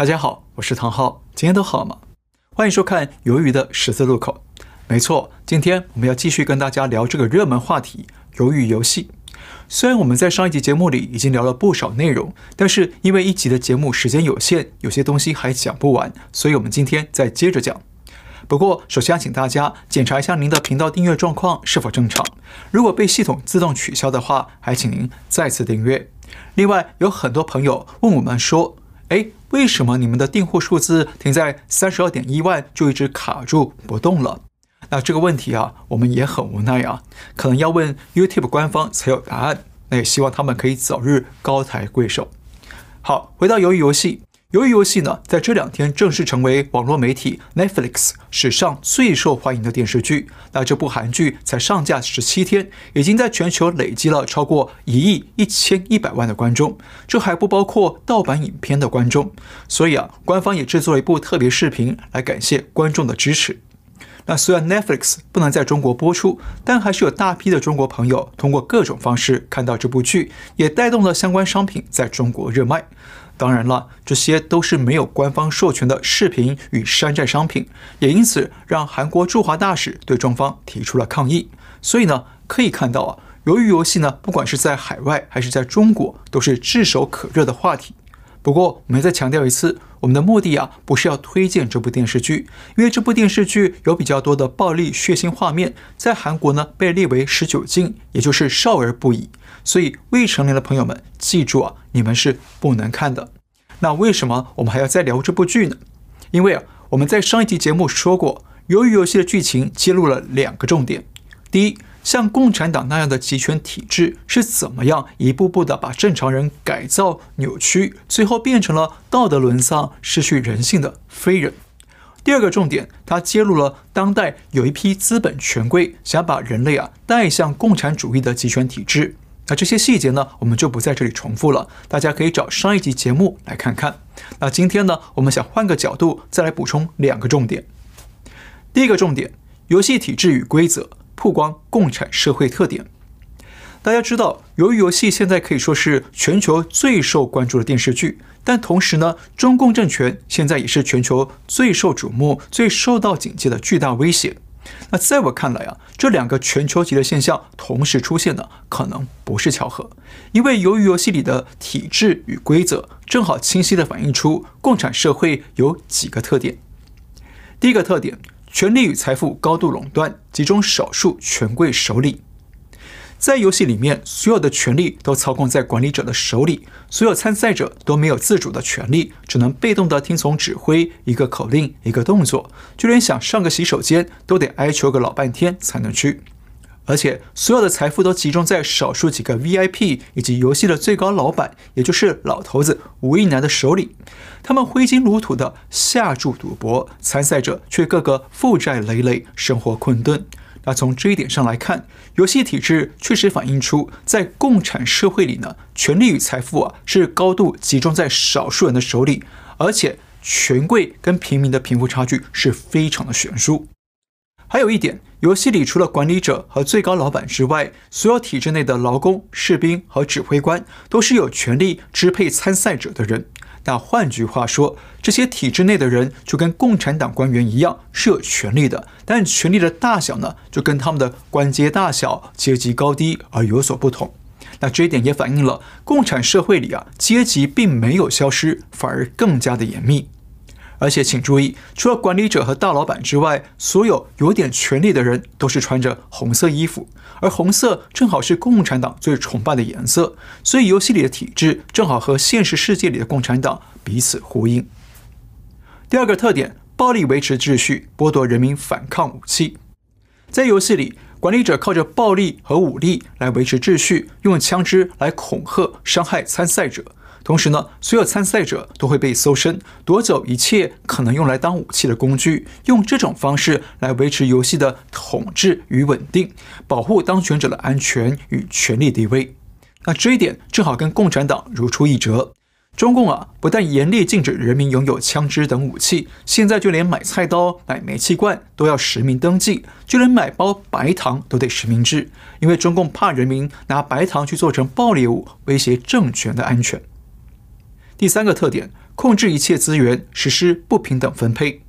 大家好，我是唐浩，今天都好吗？欢迎收看《鱿鱼的十字路口》。没错，今天我们要继续跟大家聊这个热门话题——鱿鱼游戏。虽然我们在上一集节目里已经聊了不少内容，但是因为一集的节目时间有限，有些东西还讲不完，所以我们今天再接着讲。不过，首先要请大家检查一下您的频道订阅状况是否正常。如果被系统自动取消的话，还请您再次订阅。另外，有很多朋友问我们说，哎，为什么你们的订货数字停在三十二点一万就一直卡住不动了？那这个问题啊，我们也很无奈啊，可能要问 YouTube 官方才有答案。那也希望他们可以早日高抬贵手。好，回到鱿鱼游戏，由于游戏呢，在这两天正式成为网络媒体 Netflix 史上最受欢迎的电视剧。那这部韩剧才上架十七天，已经在全球累积了超过一亿一千一百万的观众，这还不包括盗版影片的观众。所以啊，官方也制作了一部特别视频来感谢观众的支持。那虽然 Netflix 不能在中国播出，但还是有大批的中国朋友通过各种方式看到这部剧，也带动了相关商品在中国热卖。当然了，这些都是没有官方授权的视频与山寨商品，也因此让韩国驻华大使对中方提出了抗议。所以呢，可以看到啊，由于游戏呢，不管是在海外还是在中国，都是炙手可热的话题。不过，我们再强调一次，我们的目的啊，不是要推荐这部电视剧，因为这部电视剧有比较多的暴力血腥画面，在韩国呢被列为十九禁，也就是少儿不宜。所以，未成年的朋友们，记住啊，你们是不能看的。那为什么我们还要再聊这部剧呢？因为啊，我们在上一集节目说过，鱿鱼游戏的剧情揭露了两个重点。第一，像共产党那样的集权体制是怎么样一步步的把正常人改造扭曲，最后变成了道德沦丧、失去人性的非人。第二个重点，它揭露了当代有一批资本权贵想把人类啊带向共产主义的集权体制。那这些细节呢，我们就不在这里重复了，大家可以找上一集节目来看看。那今天呢，我们想换个角度再来补充两个重点。第一个重点，游戏体制与规则曝光共产社会特点。大家知道，鱿鱼游戏现在可以说是全球最受关注的电视剧，但同时呢，中共政权现在也是全球最受瞩目、最受到警戒的巨大威胁。那在我看来啊，这两个全球级的现象同时出现的可能不是巧合，因为鱿鱼游戏里的体制与规则正好清晰地反映出共产社会有几个特点。第一个特点，权力与财富高度垄断，集中少数权贵手里。在游戏里面，所有的权力都操控在管理者的手里，所有参赛者都没有自主的权利，只能被动的听从指挥，一个口令，一个动作，就连想上个洗手间都得哀求个老半天才能去。而且，所有的财富都集中在少数几个 VIP 以及游戏的最高老板，也就是老头子吴亦男的手里。他们挥金如土的下注赌博，参赛者却个个负债累累，生活困顿。那从这一点上来看，游戏体制确实反映出，在共产社会里呢，权力与财富啊是高度集中在少数人的手里，而且权贵跟平民的贫富差距是非常的悬殊。还有一点，游戏里除了管理者和最高老板之外，所有体制内的劳工、士兵和指挥官都是有权力支配参赛者的人。那换句话说，这些体制内的人就跟共产党官员一样是有权力的，但权力的大小呢，就跟他们的官阶大小、阶级高低而有所不同。那这一点也反映了共产社会里啊，阶级并没有消失，反而更加的严密。而且请注意，除了管理者和大老板之外，所有有点权力的人都是穿着红色衣服，而红色正好是共产党最崇拜的颜色，所以游戏里的体制正好和现实世界里的共产党彼此呼应。第二个特点，暴力维持秩序，剥夺人民反抗武器。在游戏里，管理者靠着暴力和武力来维持秩序，用枪支来恐吓、伤害参赛者。同时呢，所有参赛者都会被搜身，夺走一切可能用来当武器的工具，用这种方式来维持游戏的统治与稳定，保护当权者的安全与权力地位。那这一点正好跟共产党如出一辙。中共啊，不但严厉禁止人民拥有枪支等武器，现在就连买菜刀、买煤气罐都要实名登记，就连买包白糖都得实名制，因为中共怕人民拿白糖去做成爆裂物，威胁政权的安全。第三个特点，控制一切资源，实施不平等分配。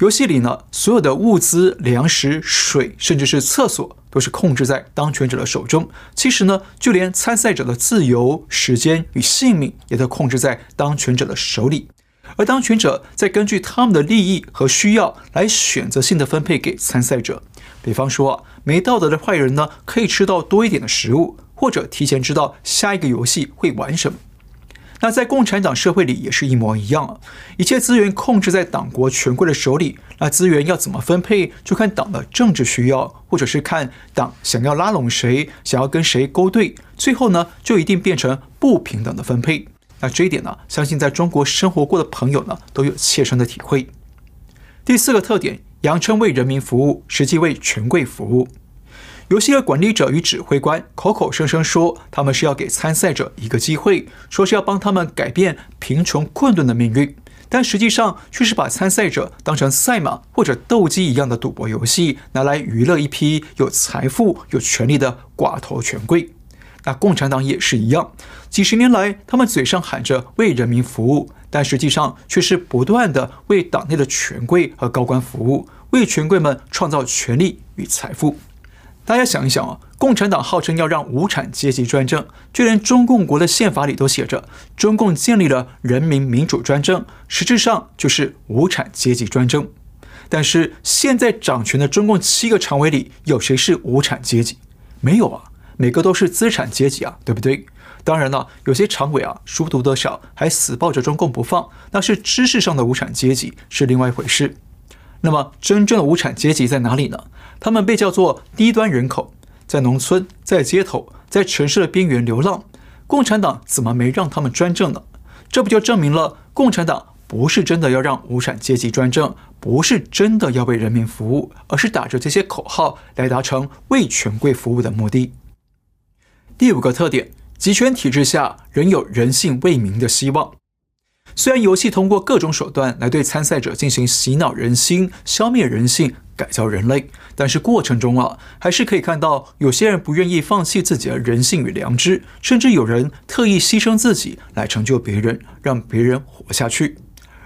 游戏里呢，所有的物资、粮食、水，甚至是厕所，都是控制在当权者的手中。其实呢，就连参赛者的自由、时间与性命，也都控制在当权者的手里。而当权者再根据他们的利益和需要来选择性的分配给参赛者。比方说，没道德的坏人呢，可以吃到多一点的食物，或者提前知道下一个游戏会玩什么。那在共产党社会里也是一模一样，一切资源控制在党国权贵的手里，那资源要怎么分配，就看党的政治需要，或者是看党想要拉拢谁，想要跟谁勾兑，最后呢，就一定变成不平等的分配。那这一点呢，相信在中国生活过的朋友呢，都有切身的体会。第四个特点，扬称为人民服务，实际为权贵服务。游戏的管理者与指挥官口口声声说他们是要给参赛者一个机会，说是要帮他们改变贫穷困顿的命运，但实际上却是把参赛者当成赛马或者斗鸡一样的赌博游戏，拿来娱乐一批有财富、有权力的寡头权贵。那共产党也是一样，几十年来他们嘴上喊着为人民服务，但实际上却是不断地为党内的权贵和高官服务，为权贵们创造权力与财富。大家想一想啊，共产党号称要让无产阶级专政，就连中共国的宪法里都写着，中共建立了人民民主专政，实质上就是无产阶级专政。但是现在掌权的中共七个常委里，有谁是无产阶级？没有啊，每个都是资产阶级啊，对不对？当然了，有些常委啊，书读得少，还死抱着中共不放，那是知识上的无产阶级，是另外一回事。那么，真正的无产阶级在哪里呢？他们被叫做低端人口，在农村、在街头、在城市的边缘流浪。共产党怎么没让他们专政呢？这不就证明了共产党不是真的要让无产阶级专政，不是真的要为人民服务，而是打着这些口号来达成为权贵服务的目的。第五个特点：集权体制下仍有人性为民的希望。虽然游戏通过各种手段来对参赛者进行洗脑人心、消灭人性、改造人类，但是过程中啊，还是可以看到有些人不愿意放弃自己的人性与良知，甚至有人特意牺牲自己来成就别人，让别人活下去。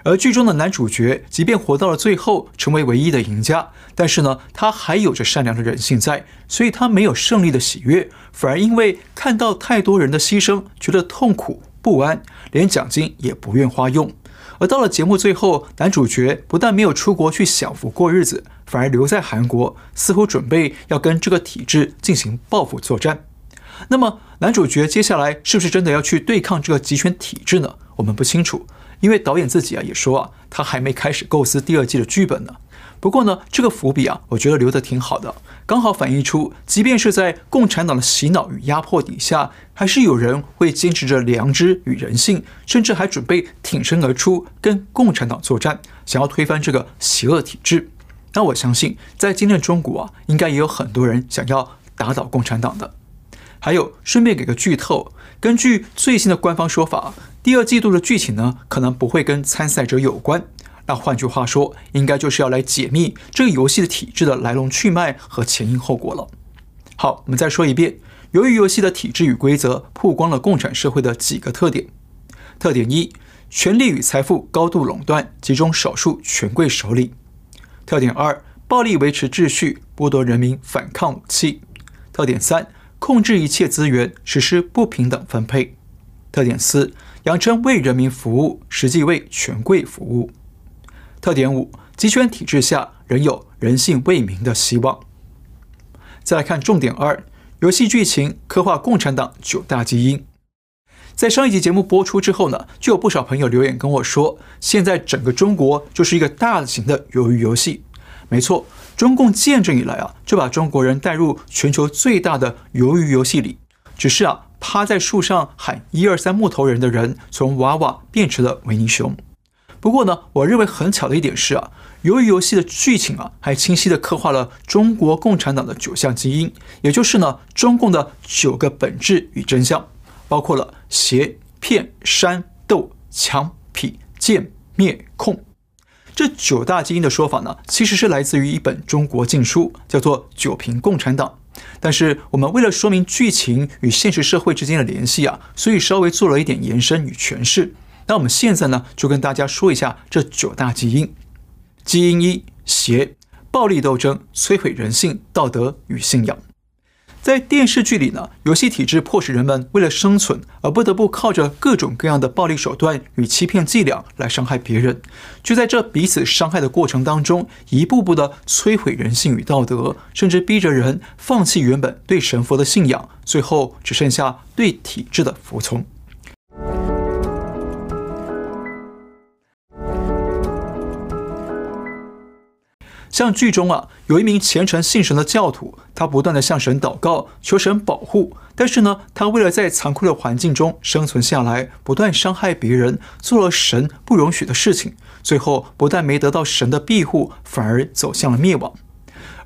而剧中的男主角，即便活到了最后，成为唯一的赢家，但是呢，他还有着善良的人性在，所以他没有胜利的喜悦，反而因为看到太多人的牺牲，觉得痛苦。不安，连奖金也不愿花用。而到了节目最后，男主角不但没有出国去享福过日子，反而留在韩国，似乎准备要跟这个体制进行报复作战。那么，男主角接下来是不是真的要去对抗这个集权体制呢？我们不清楚，因为导演自己啊也说啊，他还没开始构思第二季的剧本呢。不过呢，这个伏笔啊，我觉得留得挺好的，刚好反映出，即便是在共产党的洗脑与压迫底下，还是有人会坚持着良知与人性，甚至还准备挺身而出跟共产党作战，想要推翻这个邪恶体制。那我相信，在今天的中国啊，应该也有很多人想要打倒共产党的。还有，顺便给个剧透，根据最新的官方说法，第二季度的剧情呢，可能不会跟参赛者有关。那换句话说，应该就是要来解密这个游戏的体制的来龙去脉和前因后果了。好，我们再说一遍，由于游戏的体制与规则曝光了共产社会的几个特点：特点一，权力与财富高度垄断，集中少数权贵手里；特点二，暴力维持秩序，剥夺人民反抗武器；特点三，控制一切资源，实施不平等分配；特点四，佯称为人民服务，实际为权贵服务。特点五：集权体制下仍有人性未泯的希望。再来看重点二：游戏剧情刻画共产党九大基因。在上一集节目播出之后呢，就有不少朋友留言跟我说，现在整个中国就是一个大型的鱿鱼游戏。没错，中共建政以来啊，就把中国人带入全球最大的鱿鱼游戏里。只是啊，趴在树上喊一二三木头人的人，从娃娃变成了维尼熊。不过呢，我认为很巧的一点是啊，由于游戏的剧情啊，还清晰地刻画了中国共产党的九项基因，也就是呢，中共的九个本质与真相，包括了邪、骗、煽、斗、强、痞、贱、灭、控。这九大基因的说法呢，其实是来自于一本中国禁书，叫做《九评共产党》。但是我们为了说明剧情与现实社会之间的联系啊，所以稍微做了一点延伸与诠释。那我们现在呢，就跟大家说一下这九大基因。基因一：邪，暴力斗争，摧毁人性、道德与信仰。在电视剧里呢，游戏体制迫使人们为了生存而不得不靠着各种各样的暴力手段与欺骗伎俩来伤害别人。就在这彼此伤害的过程当中，一步步的摧毁人性与道德，甚至逼着人放弃原本对神佛的信仰，最后只剩下对体制的服从。像剧中啊，有一名虔诚信神的教徒，他不断地向神祷告，求神保护。但是呢，他为了在残酷的环境中生存下来，不断伤害别人，做了神不容许的事情。最后不但没得到神的庇护，反而走向了灭亡。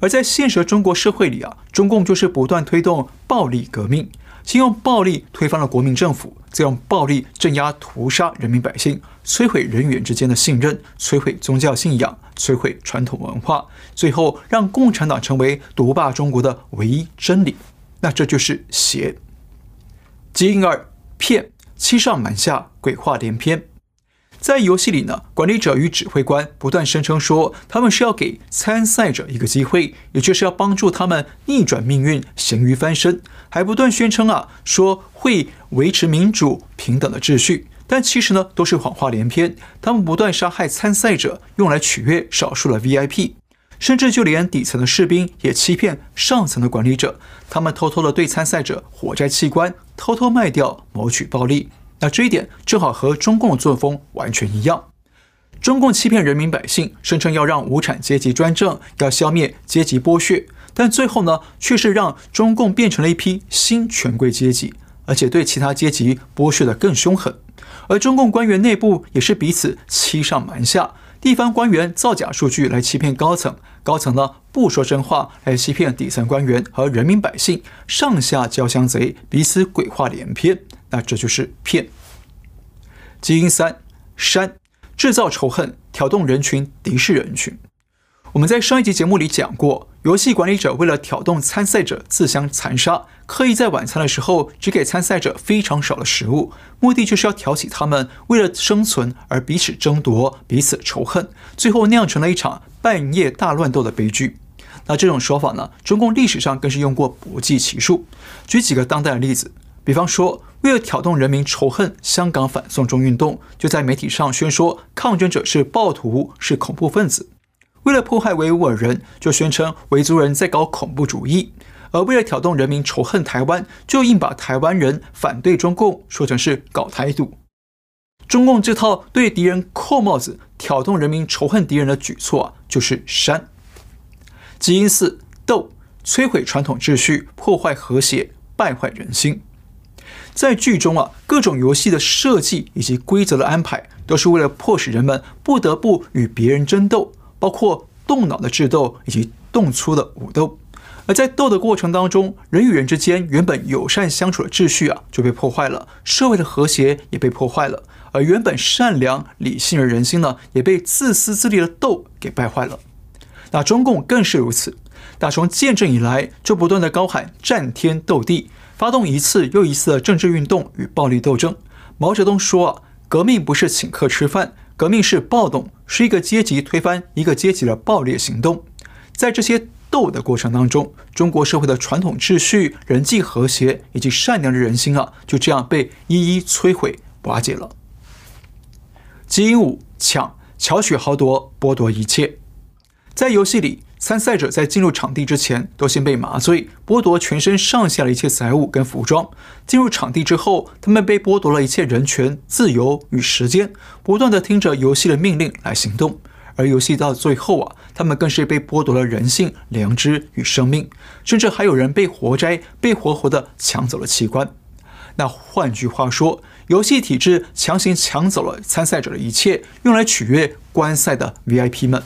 而在现实的中国社会里啊，中共就是不断推动暴力革命。先用暴力推翻了国民政府，再用暴力镇压、屠杀人民百姓，摧毁人与之间的信任，摧毁宗教信仰，摧毁传统文化，最后让共产党成为独霸中国的唯一真理。那这就是邪。基因二：骗，欺上瞒下，鬼话连篇。在游戏里呢，管理者与指挥官不断声称说，他们是要给参赛者一个机会，也就是要帮助他们逆转命运、咸鱼翻身，还不断宣称啊，说会维持民主平等的秩序。但其实呢，都是谎话连篇。他们不断杀害参赛者，用来取悦少数的 VIP，甚至就连底层的士兵也欺骗上层的管理者。他们偷偷的对参赛者活摘器官，偷偷卖掉，谋取暴利。那这一点正好和中共的作风完全一样。中共欺骗人民百姓，声称要让无产阶级专政，要消灭阶级剥削，但最后呢，却是让中共变成了一批新权贵阶级，而且对其他阶级剥削得更凶狠。而中共官员内部也是彼此欺上瞒下，地方官员造假数据来欺骗高层，高层呢不说真话来欺骗底层官员和人民百姓，上下交相贼，彼此鬼话连篇。那这就是骗。基因三：煽，制造仇恨，挑动人群，敌视人群。我们在上一集节目里讲过，游戏管理者为了挑动参赛者自相残杀，刻意在晚餐的时候只给参赛者非常少的食物，目的就是要挑起他们为了生存而彼此争夺、彼此仇恨，最后酿成了一场半夜大乱斗的悲剧。那这种说法呢，中共历史上更是用过不计其数。举几个当代的例子。比方说，为了挑动人民仇恨香港反送中运动，就在媒体上宣说抗争者是暴徒、是恐怖分子；为了迫害维吾尔人，就宣称维族人在搞恐怖主义；而为了挑动人民仇恨台湾，就硬把台湾人反对中共说成是搞台独。中共这套对敌人扣帽子、挑动人民仇恨敌人的举措啊，就是煽。基因四：斗，摧毁传统秩序，破坏和谐，败坏人心。在剧中啊，各种游戏的设计以及规则的安排，都是为了迫使人们不得不与别人争斗，包括动脑的智斗以及动粗的武斗。而在斗的过程当中，人与人之间原本友善相处的秩序啊，就被破坏了，社会的和谐也被破坏了，而原本善良理性的人心呢，也被自私自利的斗给败坏了。那中共更是如此，打从建政以来就不断的高喊战天斗地。发动一次又一次的政治运动与暴力斗争。毛泽东说，革命不是请客吃饭，革命是暴动，是一个阶级推翻一个阶级的暴力行动。在这些斗的过程当中，中国社会的传统秩序、人际和谐以及善良的人心啊，就这样被一一摧毁瓦解了。基因五：抢，巧取豪夺，剥夺一切。在游戏里。参赛者在进入场地之前，都先被麻醉，剥夺全身上下的一切财物跟服装。进入场地之后，他们被剥夺了一切人权、自由与时间，不断地听着游戏的命令来行动。而游戏到最后啊，他们更是被剥夺了人性、良知与生命，甚至还有人被活摘、被活活地抢走了器官。那换句话说，游戏体制强行抢走了参赛者的一切，用来取悦观赛的 VIP 们。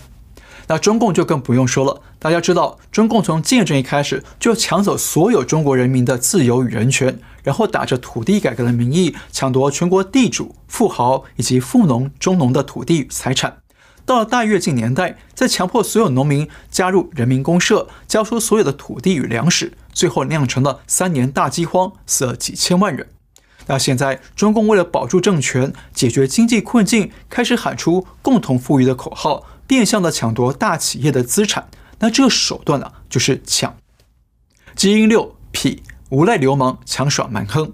那中共就更不用说了。大家知道，中共从建政一开始就抢走所有中国人民的自由与人权，然后打着土地改革的名义抢夺全国地主、富豪以及富农、中农的土地与财产。到了大跃进年代，再强迫所有农民加入人民公社，交出所有的土地与粮食，最后酿成了三年大饥荒，死了几千万人。那现在中共为了保住政权、解决经济困境，开始喊出“共同富裕”的口号，变相的抢夺大企业的资产。那这个手段呢、就是抢。基因六痞，无赖流氓，强耍蛮横。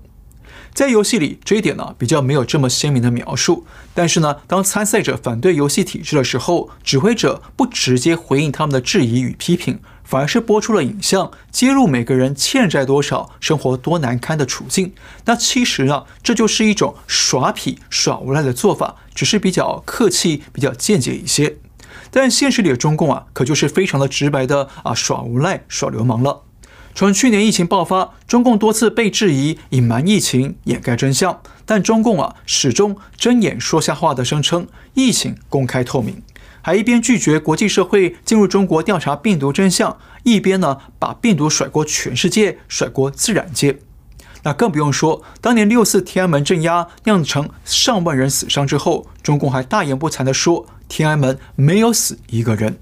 在游戏里，这一点呢比较没有这么鲜明的描述。但是呢，当参赛者反对游戏体制的时候，指挥者不直接回应他们的质疑与批评，反而是播出了影像，揭露每个人欠债多少、生活多难堪的处境。那其实呢，这就是一种耍痞、耍无赖的做法，只是比较客气、比较间接一些。但现实里的中共啊，可就是非常的直白的啊，耍无赖、耍流氓了。从去年疫情爆发，中共多次被质疑隐瞒疫情、掩盖真相，但中共啊始终睁眼说瞎话的声称疫情公开透明，还一边拒绝国际社会进入中国调查病毒真相，一边呢把病毒甩锅全世界、甩锅自然界。那更不用说当年六四天安门镇压酿成上万人死伤之后，中共还大言不惭地说天安门没有死一个人。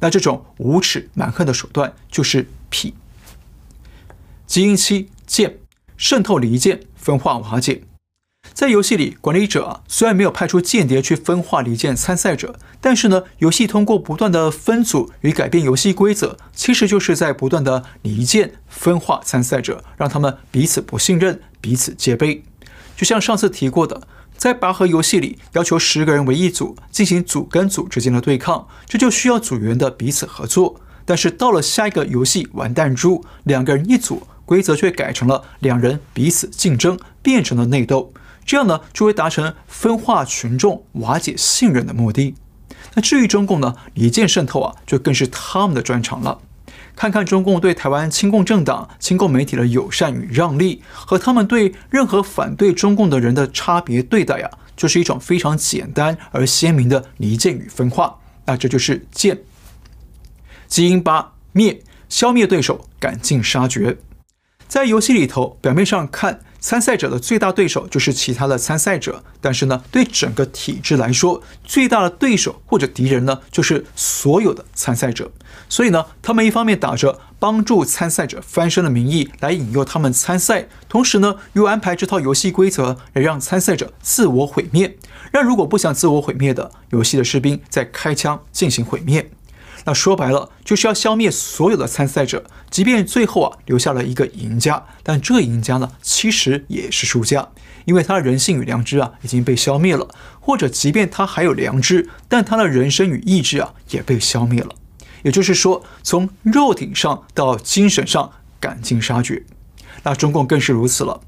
那这种无耻蛮横的手段就是痞。基因七剑，渗透离间，分化瓦解。在游戏里，管理者啊虽然没有派出间谍去分化离间参赛者，但是呢，游戏通过不断的分组与改变游戏规则，其实就是在不断的离间分化参赛者，让他们彼此不信任，彼此戒备。就像上次提过的，在拔河游戏里，要求十个人为一组进行组跟组之间的对抗，这就需要组员的彼此合作。但是到了下一个游戏玩弹珠，两个人一组。规则却改成了两人彼此竞争，变成了内斗，这样呢就会达成分化群众、瓦解信任的目的。那至于中共呢，离间渗透啊，就更是他们的专长了。看看中共对台湾亲共政党、亲共媒体的友善与让利，和他们对任何反对中共的人的差别对待啊，就是一种非常简单而鲜明的离间与分化。那这就是剑。基因八灭，消灭对手，赶尽杀绝。在游戏里头，表面上看，参赛者的最大对手就是其他的参赛者，但是呢，对整个体制来说，最大的对手或者敌人呢，就是所有的参赛者。所以呢，他们一方面打着帮助参赛者翻身的名义来引诱他们参赛，同时呢，又安排这套游戏规则来让参赛者自我毁灭，让如果不想自我毁灭的游戏的士兵在开枪进行毁灭。那说白了，就是要消灭所有的参赛者，即便最后啊留下了一个赢家，但这赢家呢，其实也是输家，因为他的人性与良知啊已经被消灭了，或者即便他还有良知，但他的人生与意志啊也被消灭了。也就是说，从肉体上到精神上赶尽杀绝。那中共更是如此了，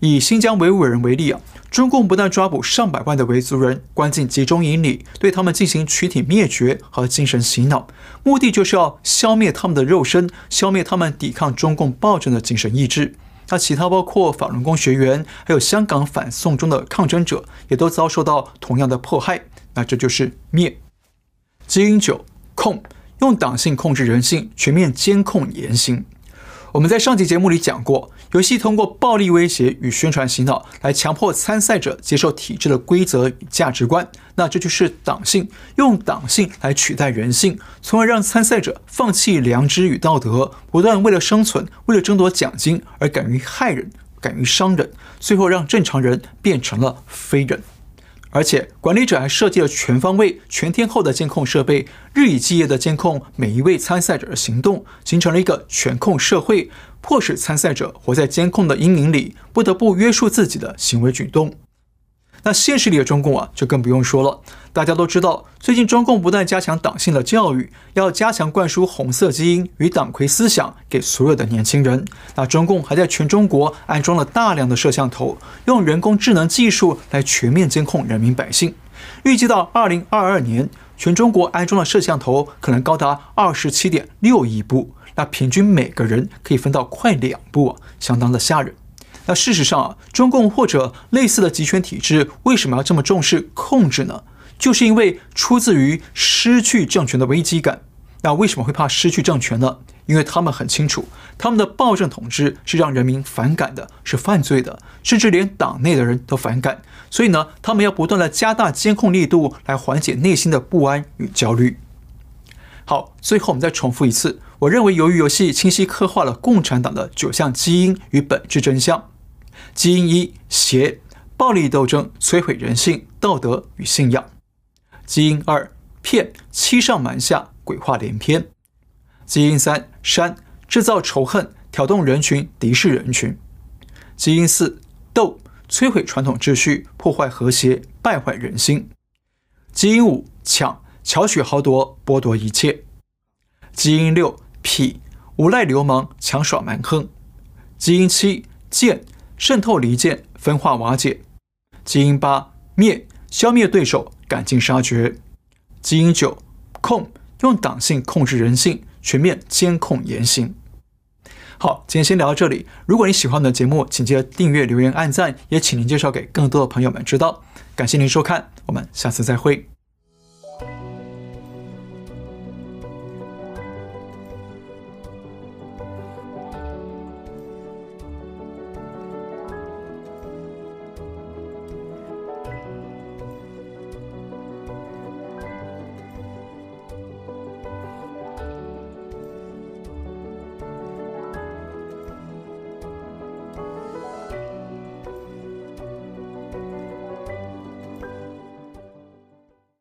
以新疆维吾尔人为例啊。中共不但抓捕上百万的维族人，关进集中营里，对他们进行躯体灭绝和精神洗脑，目的就是要消灭他们的肉身，消灭他们抵抗中共暴政的精神意志。那其他包括法轮功学员，还有香港反送中的抗争者，也都遭受到同样的迫害。那这就是灭。基因九控，用党性控制人性，全面监控言行。我们在上集节目里讲过，游戏通过暴力威胁与宣传洗脑来强迫参赛者接受体制的规则与价值观，那这就是党性，用党性来取代人性，从而让参赛者放弃良知与道德，不断为了生存、为了争夺奖金而敢于害人、敢于伤人，最后让正常人变成了非人。而且，管理者还设计了全方位、全天候的监控设备，日以继夜的监控每一位参赛者的行动，形成了一个全控社会，迫使参赛者活在监控的阴影里，不得不约束自己的行为举动。那现实里的中共啊，就更不用说了。大家都知道，最近中共不断加强党性的教育，要加强灌输红色基因与党魁思想给所有的年轻人。那中共还在全中国安装了大量的摄像头，用人工智能技术来全面监控人民百姓。预计到二零二二年，全中国安装的摄像头可能高达二十七点六亿部，那平均每个人可以分到快两部啊，相当的吓人。那事实上啊，中共或者类似的集权体制为什么要这么重视控制呢？就是因为出自于失去政权的危机感。那为什么会怕失去政权呢？因为他们很清楚，他们的暴政统治是让人民反感的，是犯罪的，甚至连党内的人都反感。所以呢，他们要不断的加大监控力度，来缓解内心的不安与焦虑。好，最后我们再重复一次，我认为鱿鱼游戏清晰刻画了共产党的九项基因与本质真相。基因一邪，暴力斗争，摧毁人性、道德与信仰；基因二骗，欺上瞒下，鬼话连篇；基因三煽，制造仇恨，挑动人群，敌视人群；基因四斗，摧毁传统秩序，破坏和谐，败坏人心；基因五抢，巧取豪夺，剥夺一切；基因六痞。无赖流氓，强耍蛮横；基因七贱，渗透离间，分化瓦解；基因八灭，消灭对手，赶尽杀绝；基因九控，用党性控制人性，全面监控言行。好，今天先聊到这里。如果你喜欢我们的节目，请记得订阅、留言、按赞，也请您介绍给更多的朋友们知道。感谢您收看，我们下次再会。